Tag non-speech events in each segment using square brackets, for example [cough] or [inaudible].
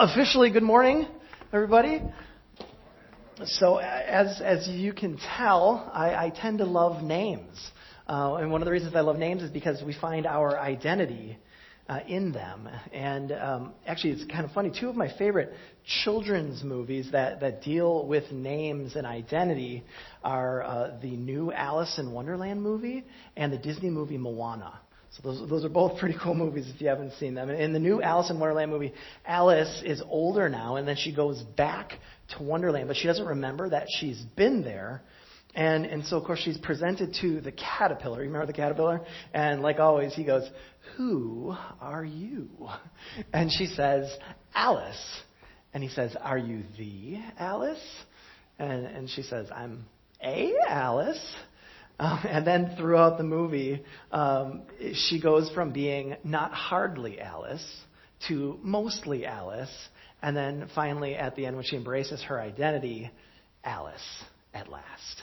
officially, good morning, everybody. So, as as you can tell, I, I tend to love names, uh, and one of the reasons I love names is because we find our identity uh, in them. And um, actually, it's kind of funny. Two of my favorite children's movies that that deal with names and identity are uh, the new Alice in Wonderland movie and the Disney movie Moana. So those, those are both pretty cool movies if you haven't seen them. In the new Alice in Wonderland movie, Alice is older now, and then she goes back to Wonderland, but she doesn't remember that she's been there. And, and so, of course, she's presented to the caterpillar. You remember the caterpillar? And like always, he goes, Who are you? And she says, Alice. And he says, Are you the Alice? And, and she says, I'm a Alice. Um, [laughs] and then throughout the movie, um, she goes from being not hardly Alice to mostly Alice, and then finally at the end, when she embraces her identity, Alice at last.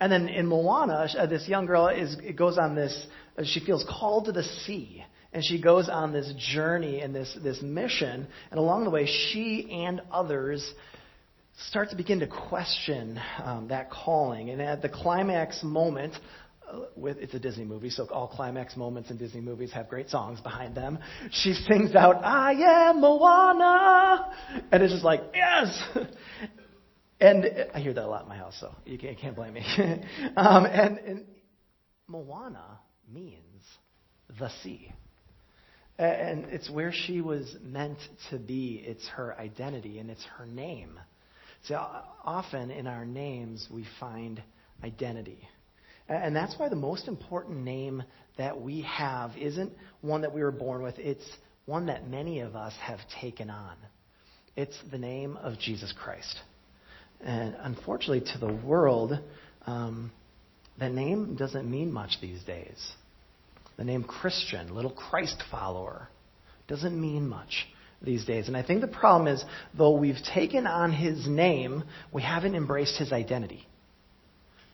And then in Moana, uh, this young girl is goes on this. Uh, she feels called to the sea, and she goes on this journey and this this mission. And along the way, she and others start to begin to question um, that calling. And at the climax moment, uh, with it's a Disney movie, so all climax moments in Disney movies have great songs behind them. She sings out, "I am Moana," and it's just like yes. And I hear that a lot in my house, so you can't, can't blame me. [laughs] um, and, and Moana means the sea. And it's where she was meant to be. It's her identity and it's her name. See, often in our names we find identity. And that's why the most important name that we have isn't one that we were born with, it's one that many of us have taken on. It's the name of Jesus Christ. And unfortunately, to the world, um, that name doesn't mean much these days. The name Christian, little Christ follower, doesn't mean much these days. And I think the problem is, though we've taken on his name, we haven't embraced his identity.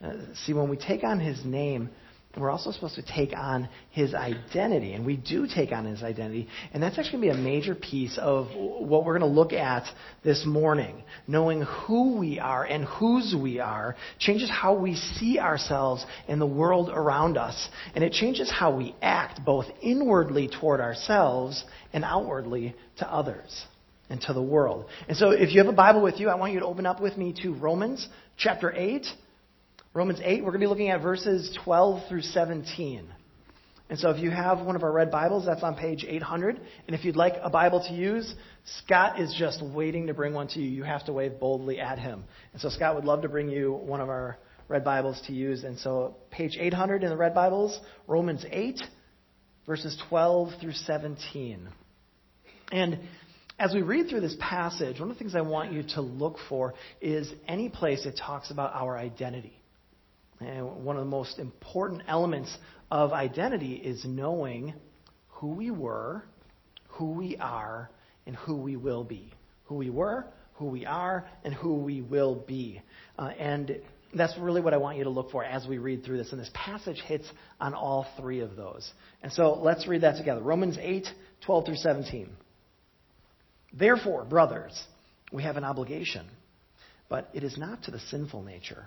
Uh, see, when we take on his name, we're also supposed to take on his identity. And we do take on his identity. And that's actually going to be a major piece of what we're going to look at this morning. Knowing who we are and whose we are changes how we see ourselves and the world around us. And it changes how we act both inwardly toward ourselves and outwardly to others and to the world. And so if you have a Bible with you, I want you to open up with me to Romans chapter 8. Romans 8, we're going to be looking at verses 12 through 17. And so if you have one of our red Bibles, that's on page 800. And if you'd like a Bible to use, Scott is just waiting to bring one to you. You have to wave boldly at him. And so Scott would love to bring you one of our red Bibles to use. And so page 800 in the red Bibles, Romans 8, verses 12 through 17. And as we read through this passage, one of the things I want you to look for is any place it talks about our identity. And one of the most important elements of identity is knowing who we were, who we are, and who we will be. Who we were, who we are, and who we will be. Uh, and that's really what I want you to look for as we read through this. And this passage hits on all three of those. And so let's read that together. Romans 8, 12 through 17. Therefore, brothers, we have an obligation, but it is not to the sinful nature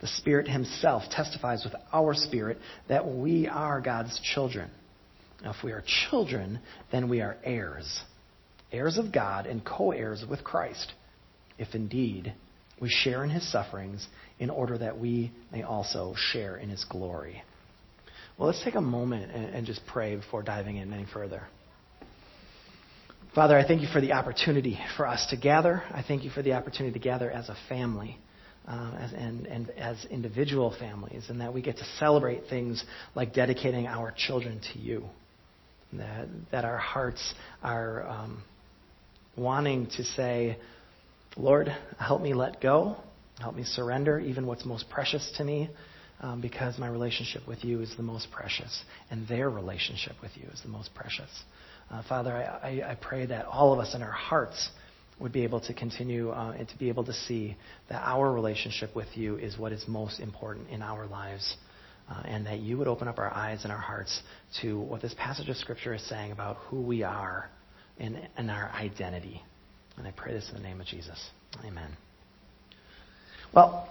The Spirit Himself testifies with our spirit that we are God's children. Now, if we are children, then we are heirs, heirs of God and co heirs with Christ, if indeed we share in His sufferings, in order that we may also share in His glory. Well, let's take a moment and, and just pray before diving in any further. Father, I thank you for the opportunity for us to gather. I thank you for the opportunity to gather as a family uh, as, and, and as individual families, and that we get to celebrate things like dedicating our children to you. That, that our hearts are um, wanting to say, Lord, help me let go. Help me surrender even what's most precious to me um, because my relationship with you is the most precious, and their relationship with you is the most precious. Uh, Father, I, I, I, pray that all of us in our hearts would be able to continue uh, and to be able to see that our relationship with you is what is most important in our lives. Uh, and that you would open up our eyes and our hearts to what this passage of Scripture is saying about who we are and, and our identity. And I pray this in the name of Jesus. Amen. Well,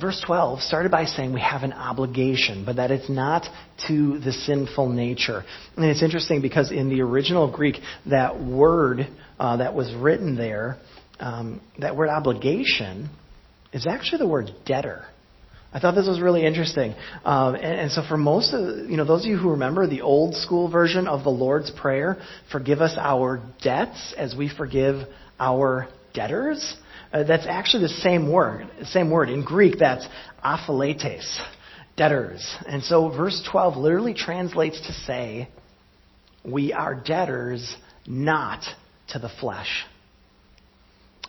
verse 12 started by saying we have an obligation, but that it's not to the sinful nature. And it's interesting because in the original Greek, that word uh, that was written there, um, that word obligation, is actually the word debtor. I thought this was really interesting. Um, and, and, so for most of, you know, those of you who remember the old school version of the Lord's Prayer, forgive us our debts as we forgive our debtors, uh, that's actually the same word. Same word in Greek. That's opheiletes, debtors. And so verse 12 literally translates to say, "We are debtors, not to the flesh."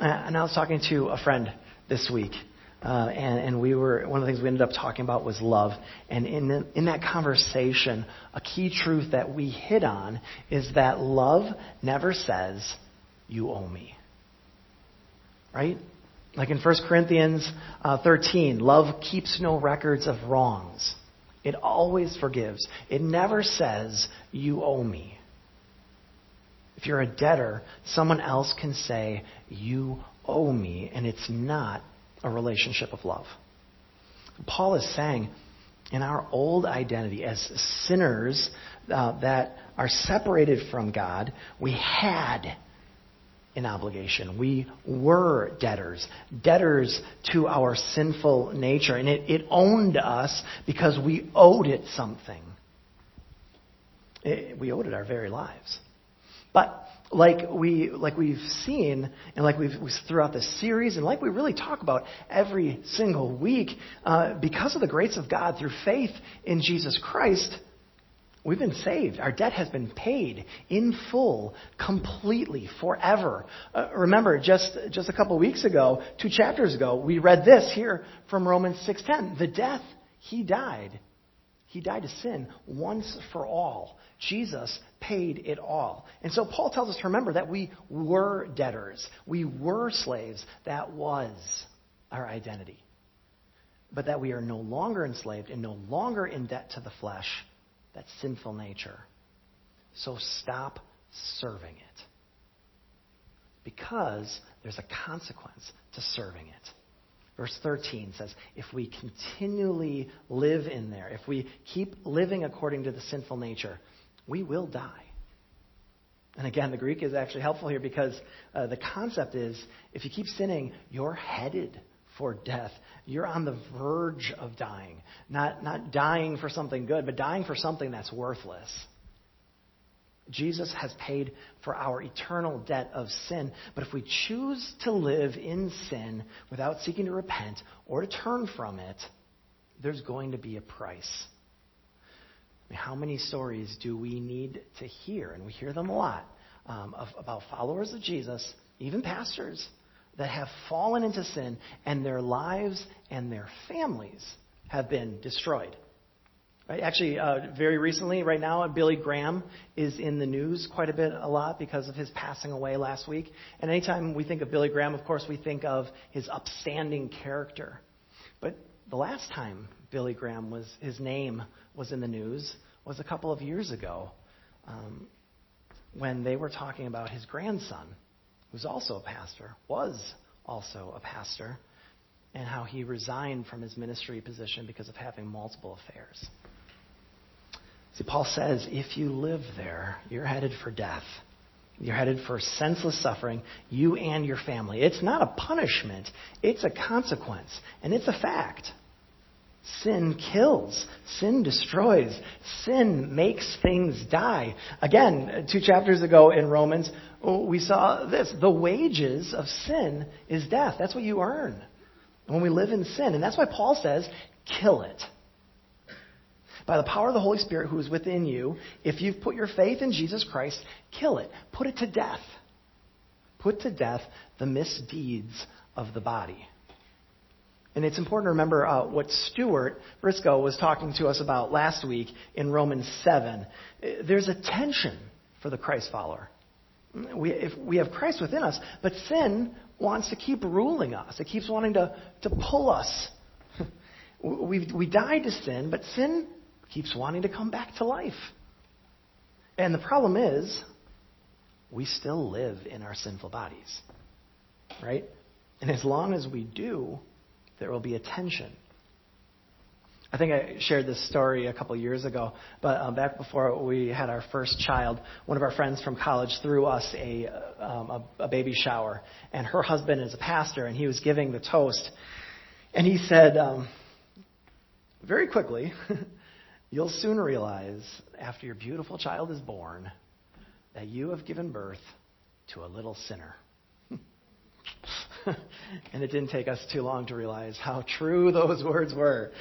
Uh, and I was talking to a friend this week. Uh, and, and, we were one of the things we ended up talking about was love. And in the, in that conversation, a key truth that we hit on is that love never says, "You owe me." Right? Like in 1 Corinthians uh, 13, love keeps no records of wrongs. It always forgives. It never says, You owe me. If you're a debtor, someone else can say, You owe me, and it's not a relationship of love. Paul is saying, in our old identity as sinners uh, that are separated from God, we had an obligation. We were debtors, debtors to our sinful nature. And it, it owned us because we owed it something. It, we owed it our very lives. But like we like we've seen and like we've, throughout the series and like we really talk about every single week, uh, because of the grace of God through faith in Jesus Christ, We've been saved. Our debt has been paid in full, completely, forever. Uh, remember, just, just a couple weeks ago, two chapters ago, we read this here from Romans 6.10. The death, he died. He died to sin once for all. Jesus paid it all. And so Paul tells us to remember that we were debtors. We were slaves. That was our identity. But that we are no longer enslaved and no longer in debt to the flesh that sinful nature. So stop serving it. Because there's a consequence to serving it. Verse 13 says, if we continually live in there, if we keep living according to the sinful nature, we will die. And again, the Greek is actually helpful here because uh, the concept is if you keep sinning, you're headed for death. You're on the verge of dying. Not, not dying for something good, but dying for something that's worthless. Jesus has paid for our eternal debt of sin. But if we choose to live in sin without seeking to repent or to turn from it, there's going to be a price. I mean, how many stories do we need to hear? And we hear them a lot um, of, about followers of Jesus, even pastors, that have fallen into sin and their lives and their families have been destroyed. Right? Actually, uh, very recently, right now, Billy Graham is in the news quite a bit, a lot, because of his passing away last week. And anytime we think of Billy Graham, of course, we think of his upstanding character. But the last time Billy Graham was, his name was in the news was a couple of years ago um, when they were talking about his grandson who's also a pastor, was also a pastor, and how he resigned from his ministry position because of having multiple affairs. See, Paul says if you live there, you're headed for death. You're headed for senseless suffering, you and your family. It's not a punishment, it's a consequence, and it's a fact. Sin kills. Sin destroys. Sin makes things die. Again, two chapters ago in Romans, we saw this. The wages of sin is death. That's what you earn when we live in sin. And that's why Paul says, kill it. By the power of the Holy Spirit who is within you, if you've put your faith in Jesus Christ, kill it. Put it to death. Put to death the misdeeds of the body. And it's important to remember uh, what Stuart Briscoe was talking to us about last week in Romans 7. There's a tension for the Christ follower. We, if we have Christ within us, but sin wants to keep ruling us. It keeps wanting to, to pull us. [laughs] we we died to sin, but sin keeps wanting to come back to life. And the problem is, we still live in our sinful bodies. Right? And as long as we do, there will be a tension. I think I shared this story a couple years ago, but um, back before we had our first child, one of our friends from college threw us a, um, a, a baby shower, and her husband is a pastor, and he was giving the toast, and he said, um, very quickly, [laughs] you'll soon realize after your beautiful child is born that you have given birth to a little sinner. [laughs] [laughs] and it didn't take us too long to realize how true those words were.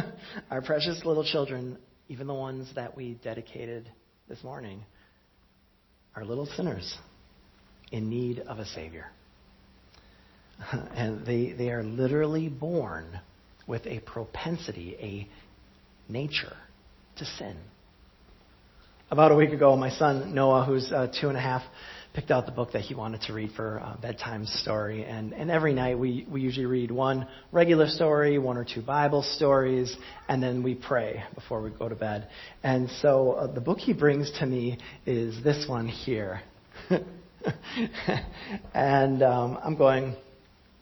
[laughs] Our precious little children, even the ones that we dedicated this morning, are little sinners in need of a Savior. [laughs] And they, they are literally born with a propensity, a nature to sin. About a week ago, my son Noah, who's uh, two and a half, picked out the book that he wanted to read for uh, bedtime story. And, and every night we, we usually read one regular story, one or two Bible stories, and then we pray before we go to bed. And so uh, the book he brings to me is this one here. [laughs] and um, I'm going,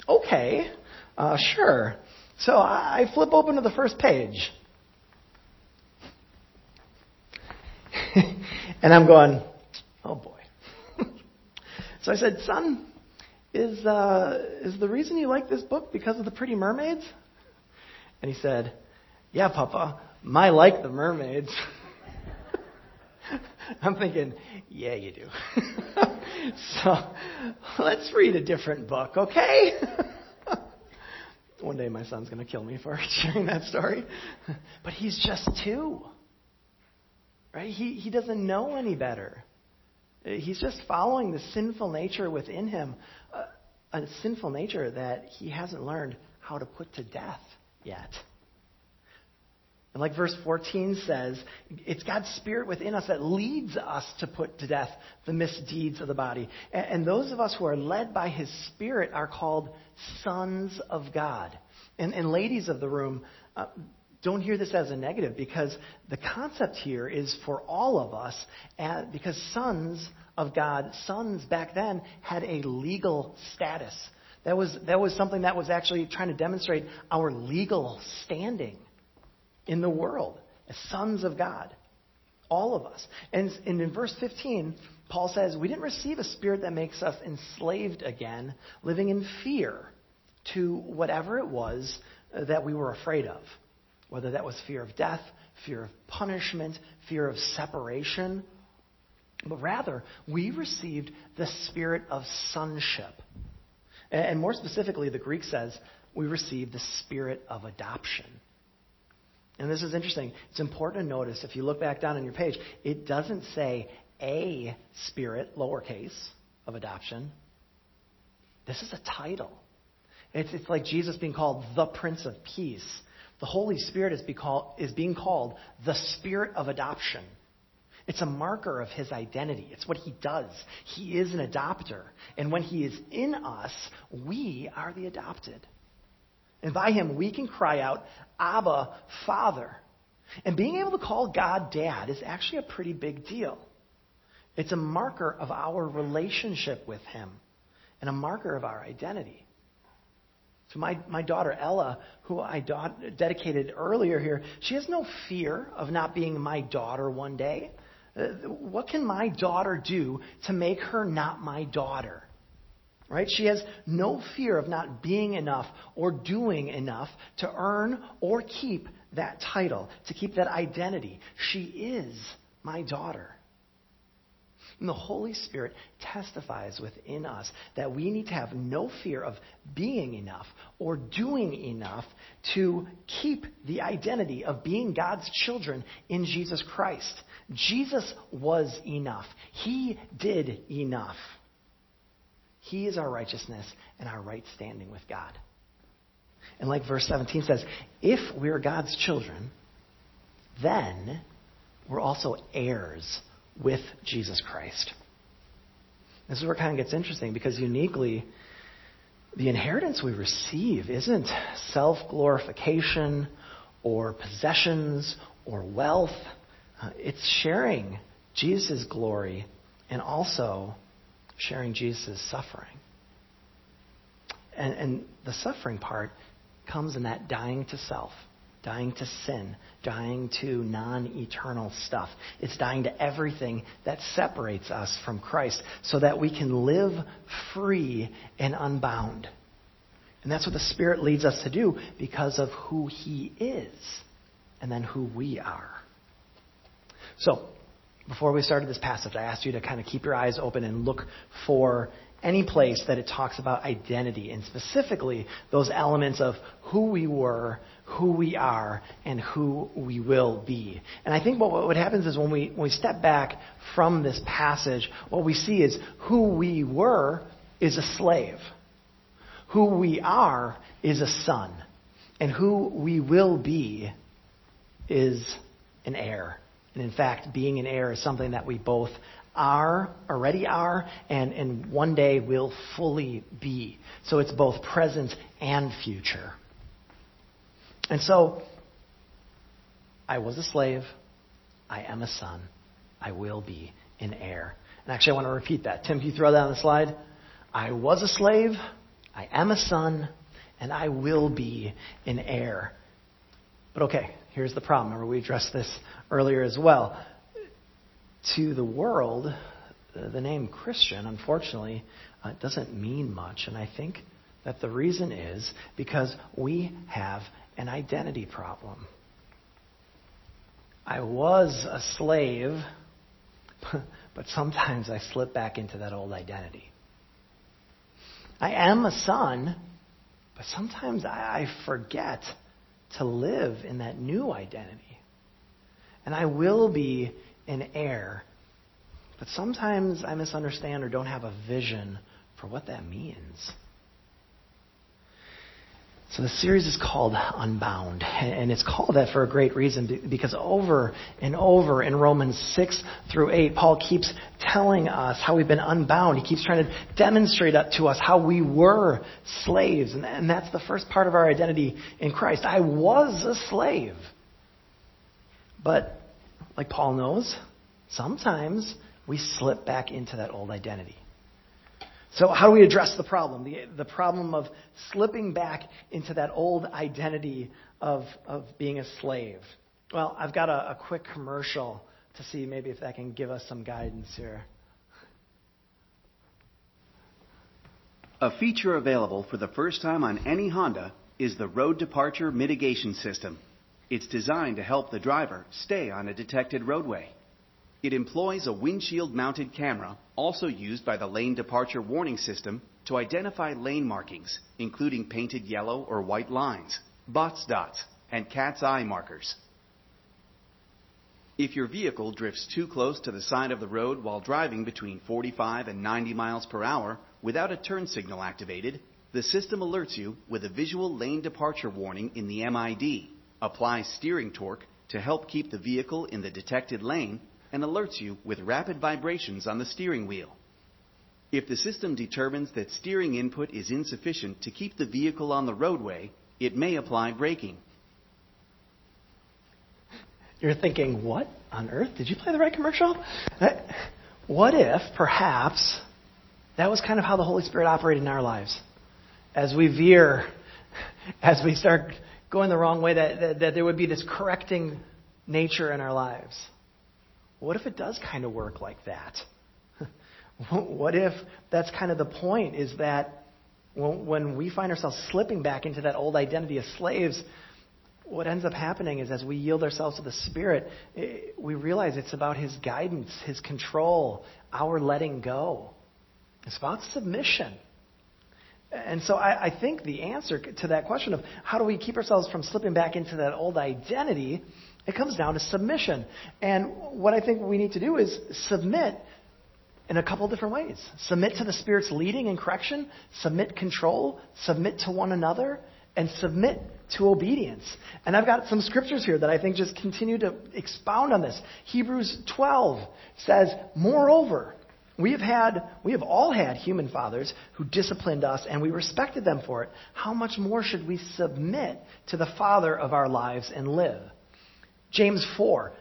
okay, uh, sure. So I, I flip open to the first page. [laughs] and I'm going, oh boy. So I said, Son, is, uh, is the reason you like this book because of the pretty mermaids? And he said, Yeah, Papa, my like the mermaids. [laughs] I'm thinking, Yeah, you do. [laughs] so let's read a different book, okay? [laughs] One day my son's going to kill me for sharing that story. But he's just two. Right? He, he doesn't know any better. He's just following the sinful nature within him, uh, a sinful nature that he hasn't learned how to put to death yet. And like verse 14 says, it's God's Spirit within us that leads us to put to death the misdeeds of the body. And, and those of us who are led by His Spirit are called sons of God. And, and ladies of the room, uh, don't hear this as a negative because the concept here is for all of us uh, because sons of God, sons back then had a legal status. That was, that was something that was actually trying to demonstrate our legal standing in the world as sons of God. All of us. And, and in verse 15, Paul says, We didn't receive a spirit that makes us enslaved again, living in fear to whatever it was that we were afraid of whether that was fear of death, fear of punishment, fear of separation. But rather, we received the spirit of sonship. And more specifically, the Greek says we received the spirit of adoption. And this is interesting. It's important to notice if you look back down on your page, it doesn't say a spirit, lowercase, of adoption. This is a title. It's, it's like Jesus being called the Prince of Peace the Holy Spirit is, be called, is being called the Spirit of adoption. It's a marker of his identity. It's what he does. He is an adopter. And when he is in us, we are the adopted. And by him, we can cry out, Abba, Father. And being able to call God Dad is actually a pretty big deal. It's a marker of our relationship with him and a marker of our identity. So my, my daughter Ella, who I do- dedicated earlier here, she has no fear of not being my daughter one day. Uh, what can my daughter do to make her not my daughter? Right? She has no fear of not being enough or doing enough to earn or keep that title, to keep that identity. She is my daughter. And the Holy Spirit testifies within us that we need to have no fear of being enough or doing enough to keep the identity of being God's children in Jesus Christ. Jesus was enough, He did enough. He is our righteousness and our right standing with God. And like verse 17 says, if we're God's children, then we're also heirs with Jesus Christ. This is where it kind of gets interesting because uniquely, the inheritance we receive isn't self glorification or possessions or wealth. Uh, it's sharing Jesus' glory and also sharing Jesus' suffering. And, and the suffering part comes in that dying to self, dying to sin, dying to non eternal stuff. It's dying to everything that separates us from Christ so that we can live free and unbound. And that's what the Spirit leads us to do because of who He is and then who we are. So, before we started this passage, I asked you to kind of keep your eyes open and look for any place that it talks about identity, and specifically those elements of who we were, who we are, and who we will be. And I think what, what happens is when we, when we step back from this passage, what we see is who we were is a slave. Who we are is a son. And who we will be is an heir. And in fact, being an heir is something that we both are, already are, and, and one day will fully be. So it's both present and future. And so, I was a slave. I am a son. I will be an heir. And actually, I want to repeat that. Tim, can you throw that on the slide? I was a slave. I am a son. And I will be an heir. But okay, here's the problem. Remember, we addressed this earlier as well to the world, the name Christian, unfortunately, uh, doesn't mean much. And I think that the reason is because we have an identity problem. I was a slave, [laughs] but sometimes I slip back into that old identity. I am a son, but sometimes I forget to live in that new identity. And I will be an heir. But sometimes I misunderstand or don't have a vision for what that means. So the series is called Unbound, and it's called that for a great reason because over and over in Romans 6 through 8, Paul keeps telling us how we've been unbound. He keeps trying to demonstrate to us how we were slaves, and that's the first part of our identity in Christ. I was a slave. But like Paul knows, sometimes we slip back into that old identity. So, how do we address the problem? The, the problem of slipping back into that old identity of, of being a slave. Well, I've got a, a quick commercial to see maybe if that can give us some guidance here. A feature available for the first time on any Honda is the Road Departure Mitigation System. It's designed to help the driver stay on a detected roadway. It employs a windshield mounted camera, also used by the lane departure warning system, to identify lane markings, including painted yellow or white lines, Botts' dots, and cat's eye markers. If your vehicle drifts too close to the side of the road while driving between 45 and 90 miles per hour without a turn signal activated, the system alerts you with a visual lane departure warning in the MID applies steering torque to help keep the vehicle in the detected lane, and alerts you with rapid vibrations on the steering wheel. If the system determines that steering input is insufficient to keep the vehicle on the roadway, it may apply braking. You're thinking, what on earth? Did you play the right commercial? Uh, what if, perhaps, that was kind of how the Holy Spirit operated in our lives? As we veer, [laughs] as we start going the wrong way, that, that, that there would be this correcting nature in our lives. What if it does kind of work like that? [laughs] what if that's kind of the point is that when we find ourselves slipping back into that old identity of slaves, what ends up happening is as we yield ourselves to the Spirit, eh, we realize it's about His guidance, His control, our letting go. It's about submission. And so I, I, think the answer to that question of how do we keep ourselves from slipping back into that old identity, it comes down to submission. And what I think we need to do is submit in a couple different ways. Submit to the Spirit's leading and correction, submit control, submit to one another, and submit to obedience. And I've got some scriptures here that I think just continue to expound on this. Hebrews 12 says, Moreover, we have had, we have all had human fathers who disciplined us and we respected them for it. How much more should we submit to the Father of our lives and live? James 4,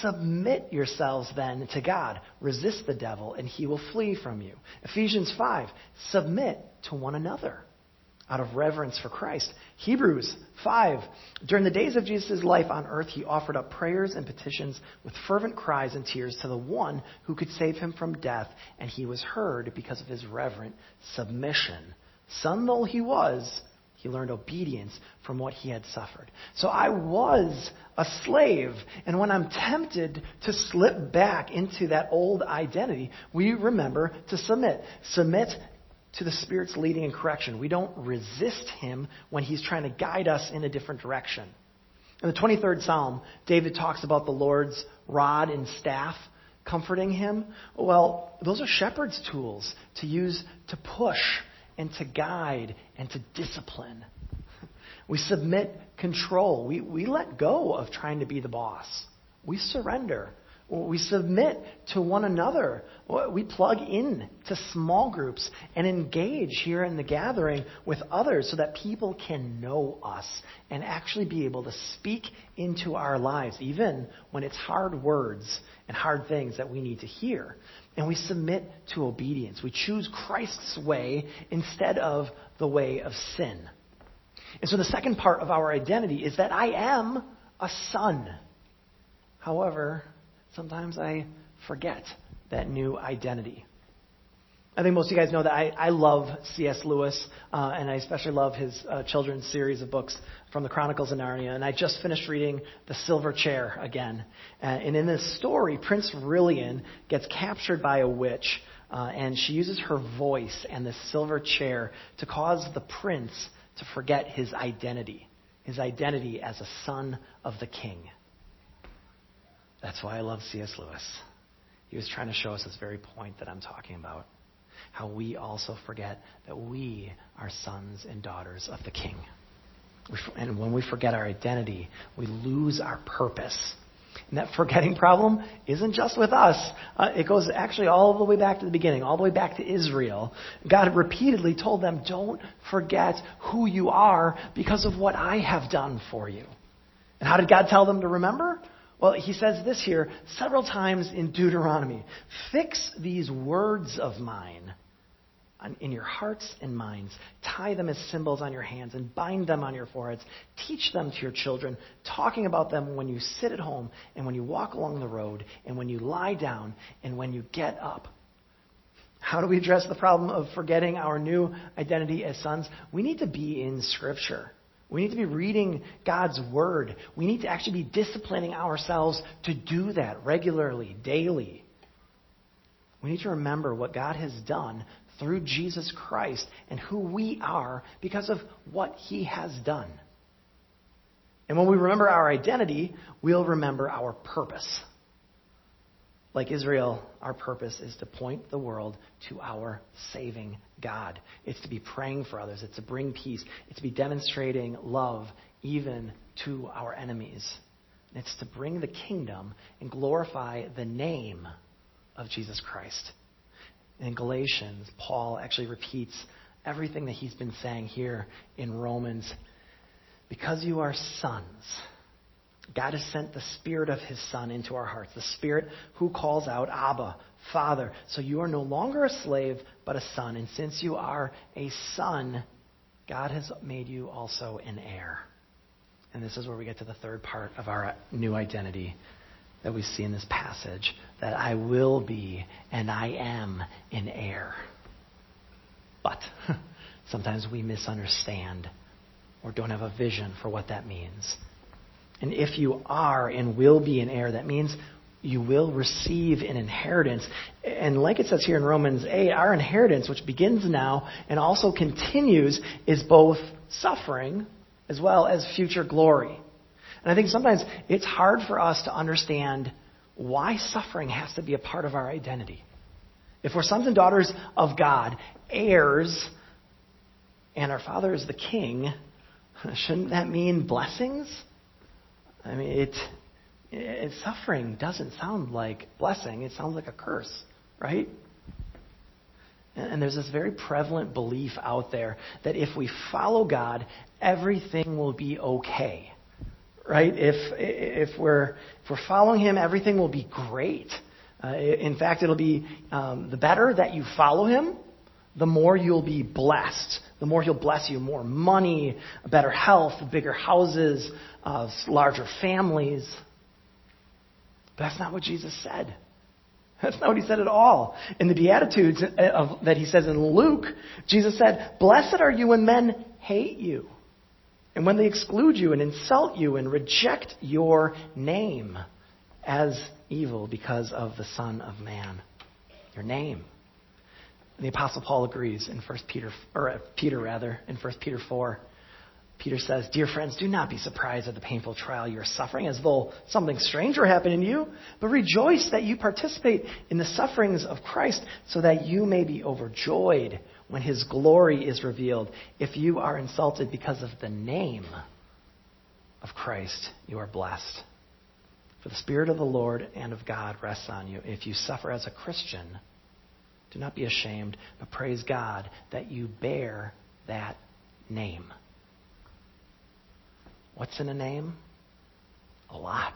Submit yourselves then to God. Resist the devil, and he will flee from you. Ephesians 5. Submit to one another out of reverence for Christ. Hebrews 5. During the days of Jesus' life on earth, he offered up prayers and petitions with fervent cries and tears to the one who could save him from death, and he was heard because of his reverent submission. Son though he was, he learned obedience from what he had suffered. So I was a slave. And when I'm tempted to slip back into that old identity, we remember to submit. Submit to the Spirit's leading and correction. We don't resist him when he's trying to guide us in a different direction. In the 23rd Psalm, David talks about the Lord's rod and staff comforting him. Well, those are shepherd's tools to use to push and to guide and to discipline. We submit control. We, we let go of trying to be the boss. We surrender. We submit to one another. We plug in to small groups and engage here in the gathering with others so that people can know us and actually be able to speak into our lives, even when it's hard words and hard things that we need to hear. And we submit to obedience. We choose Christ's way instead of the way of sin. And so the second part of our identity is that I am a son. However, sometimes I forget that new identity. I think most of you guys know that I, I love C.S. Lewis, uh, and I especially love his uh, children's series of books from the Chronicles of Narnia. And I just finished reading The Silver Chair again. Uh, and in this story, Prince Rilian gets captured by a witch, uh, and she uses her voice and the silver chair to cause the prince to forget his identity, his identity as a son of the king. That's why I love C.S. Lewis. He was trying to show us this very point that I'm talking about. How we also forget that we are sons and daughters of the King. And when we forget our identity, we lose our purpose. And that forgetting problem isn't just with us. Uh, it goes actually all the way back to the beginning, all the way back to Israel. God repeatedly told them, don't forget who you are because of what I have done for you. And how did God tell them to remember? Well, he says this here several times in Deuteronomy Fix these words of mine in your hearts and minds. Tie them as symbols on your hands and bind them on your foreheads. Teach them to your children, talking about them when you sit at home and when you walk along the road and when you lie down and when you get up. How do we address the problem of forgetting our new identity as sons? We need to be in Scripture. We need to be reading God's Word. We need to actually be disciplining ourselves to do that regularly, daily. We need to remember what God has done through Jesus Christ and who we are because of what He has done. And when we remember our identity, we'll remember our purpose. Like Israel, our purpose is to point the world to our saving God. It's to be praying for others. It's to bring peace. It's to be demonstrating love even to our enemies. It's to bring the kingdom and glorify the name of Jesus Christ. In Galatians, Paul actually repeats everything that he's been saying here in Romans. Because you are sons, God has sent the Spirit of His Son into our hearts, the Spirit who calls out, Abba, Father. So you are no longer a slave, but a son. And since you are a son, God has made you also an heir. And this is where we get to the third part of our new identity that we see in this passage that I will be and I am an heir. But [laughs] sometimes we misunderstand or don't have a vision for what that means. And if you are and will be an heir, that means you will receive an inheritance. And like it says here in Romans 8, our inheritance, which begins now and also continues, is both suffering as well as future glory. And I think sometimes it's hard for us to understand why suffering has to be a part of our identity. If we're sons and daughters of God, heirs, and our Father is the King, [laughs] shouldn't that mean blessings? I mean, it, it, suffering doesn't sound like blessing, it sounds like a curse, right? And there's this very prevalent belief out there that if we follow God, everything will be okay. Right? If, if, we're, if we're following Him, everything will be great. Uh, in fact, it'll be um, the better that you follow Him, the more you'll be blessed. The more He'll bless you. More money, better health, bigger houses, uh, larger families. But that's not what Jesus said. That's not what he said at all. In the Beatitudes of, that he says in Luke, Jesus said, Blessed are you when men hate you, and when they exclude you and insult you and reject your name as evil because of the Son of Man. Your name. And the Apostle Paul agrees in 1 Peter, or uh, Peter rather, in 1 Peter 4. Peter says, Dear friends, do not be surprised at the painful trial you are suffering as though something strange were happening to you, but rejoice that you participate in the sufferings of Christ so that you may be overjoyed when his glory is revealed. If you are insulted because of the name of Christ, you are blessed. For the Spirit of the Lord and of God rests on you. If you suffer as a Christian, do not be ashamed, but praise God that you bear that name. What's in a name? A lot.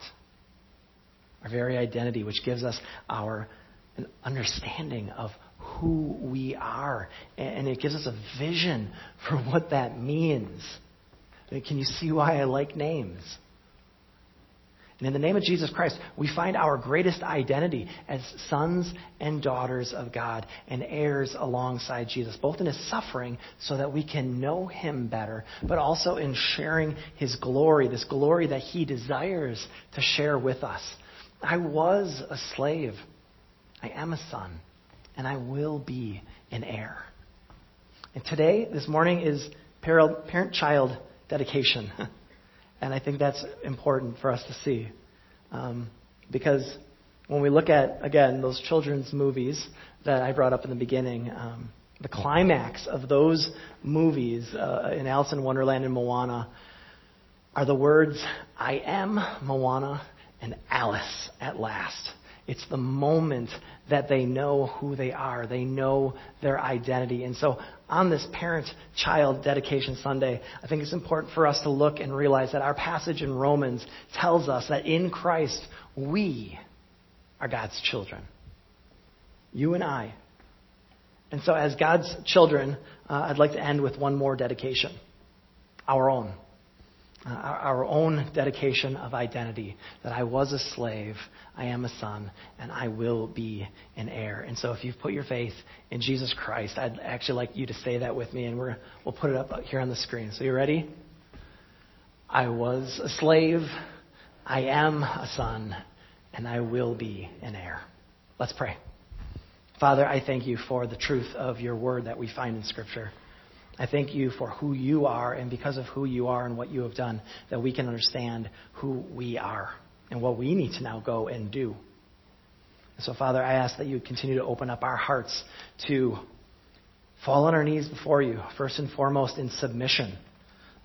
Our very identity, which gives us our an understanding of who we are. And it gives us a vision for what that means. Can you see why I like names? And in the name of Jesus Christ, we find our greatest identity as sons and daughters of God and heirs alongside Jesus, both in his suffering so that we can know him better, but also in sharing his glory, this glory that he desires to share with us. I was a slave. I am a son. And I will be an heir. And today, this morning, is parent child dedication. [laughs] And I think that's important for us to see. Um, because when we look at, again, those children's movies that I brought up in the beginning, um, the climax of those movies uh, in Alice in Wonderland and Moana are the words, I am Moana and Alice at last. It's the moment that they know who they are. They know their identity. And so on this parent child dedication Sunday, I think it's important for us to look and realize that our passage in Romans tells us that in Christ, we are God's children. You and I. And so, as God's children, uh, I'd like to end with one more dedication our own uh, our own dedication of identity that I was a slave, I am a son, and I will be an heir. And so if you've put your faith in Jesus Christ, I'd actually like you to say that with me, and we're, we'll put it up here on the screen. So you ready? I was a slave, I am a son, and I will be an heir. Let's pray. Father, I thank you for the truth of your word that we find in Scripture. I thank you for who you are, and because of who you are and what you have done, that we can understand who we are and what we need to now go and do. so, Father, I ask that you continue to open up our hearts to fall on our knees before you, first and foremost in submission.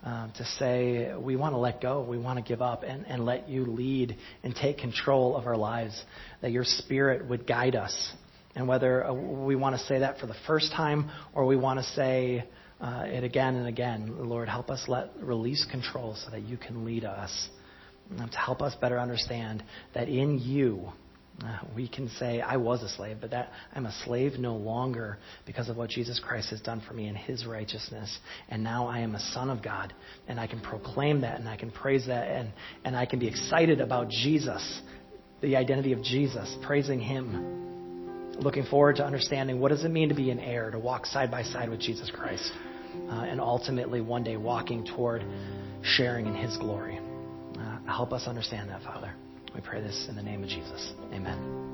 Um, to say we want to let go, we want to give up, and, and let you lead and take control of our lives, that your spirit would guide us. And whether uh, we want to say that for the first time or we want to say, uh, it again and again. Lord, help us let release control so that you can lead us. And to help us better understand that in you, uh, we can say, I was a slave, but that I'm a slave no longer because of what Jesus Christ has done for me in his righteousness. And now I am a son of God, and I can proclaim that, and I can praise that, and, and I can be excited about Jesus, the identity of Jesus, praising him. Looking forward to understanding what does it mean to be an heir, to walk side by side with Jesus Christ uh, and ultimately one day walking toward sharing in His glory. Uh, help us understand that, Father. We pray this in the name of Jesus. Amen.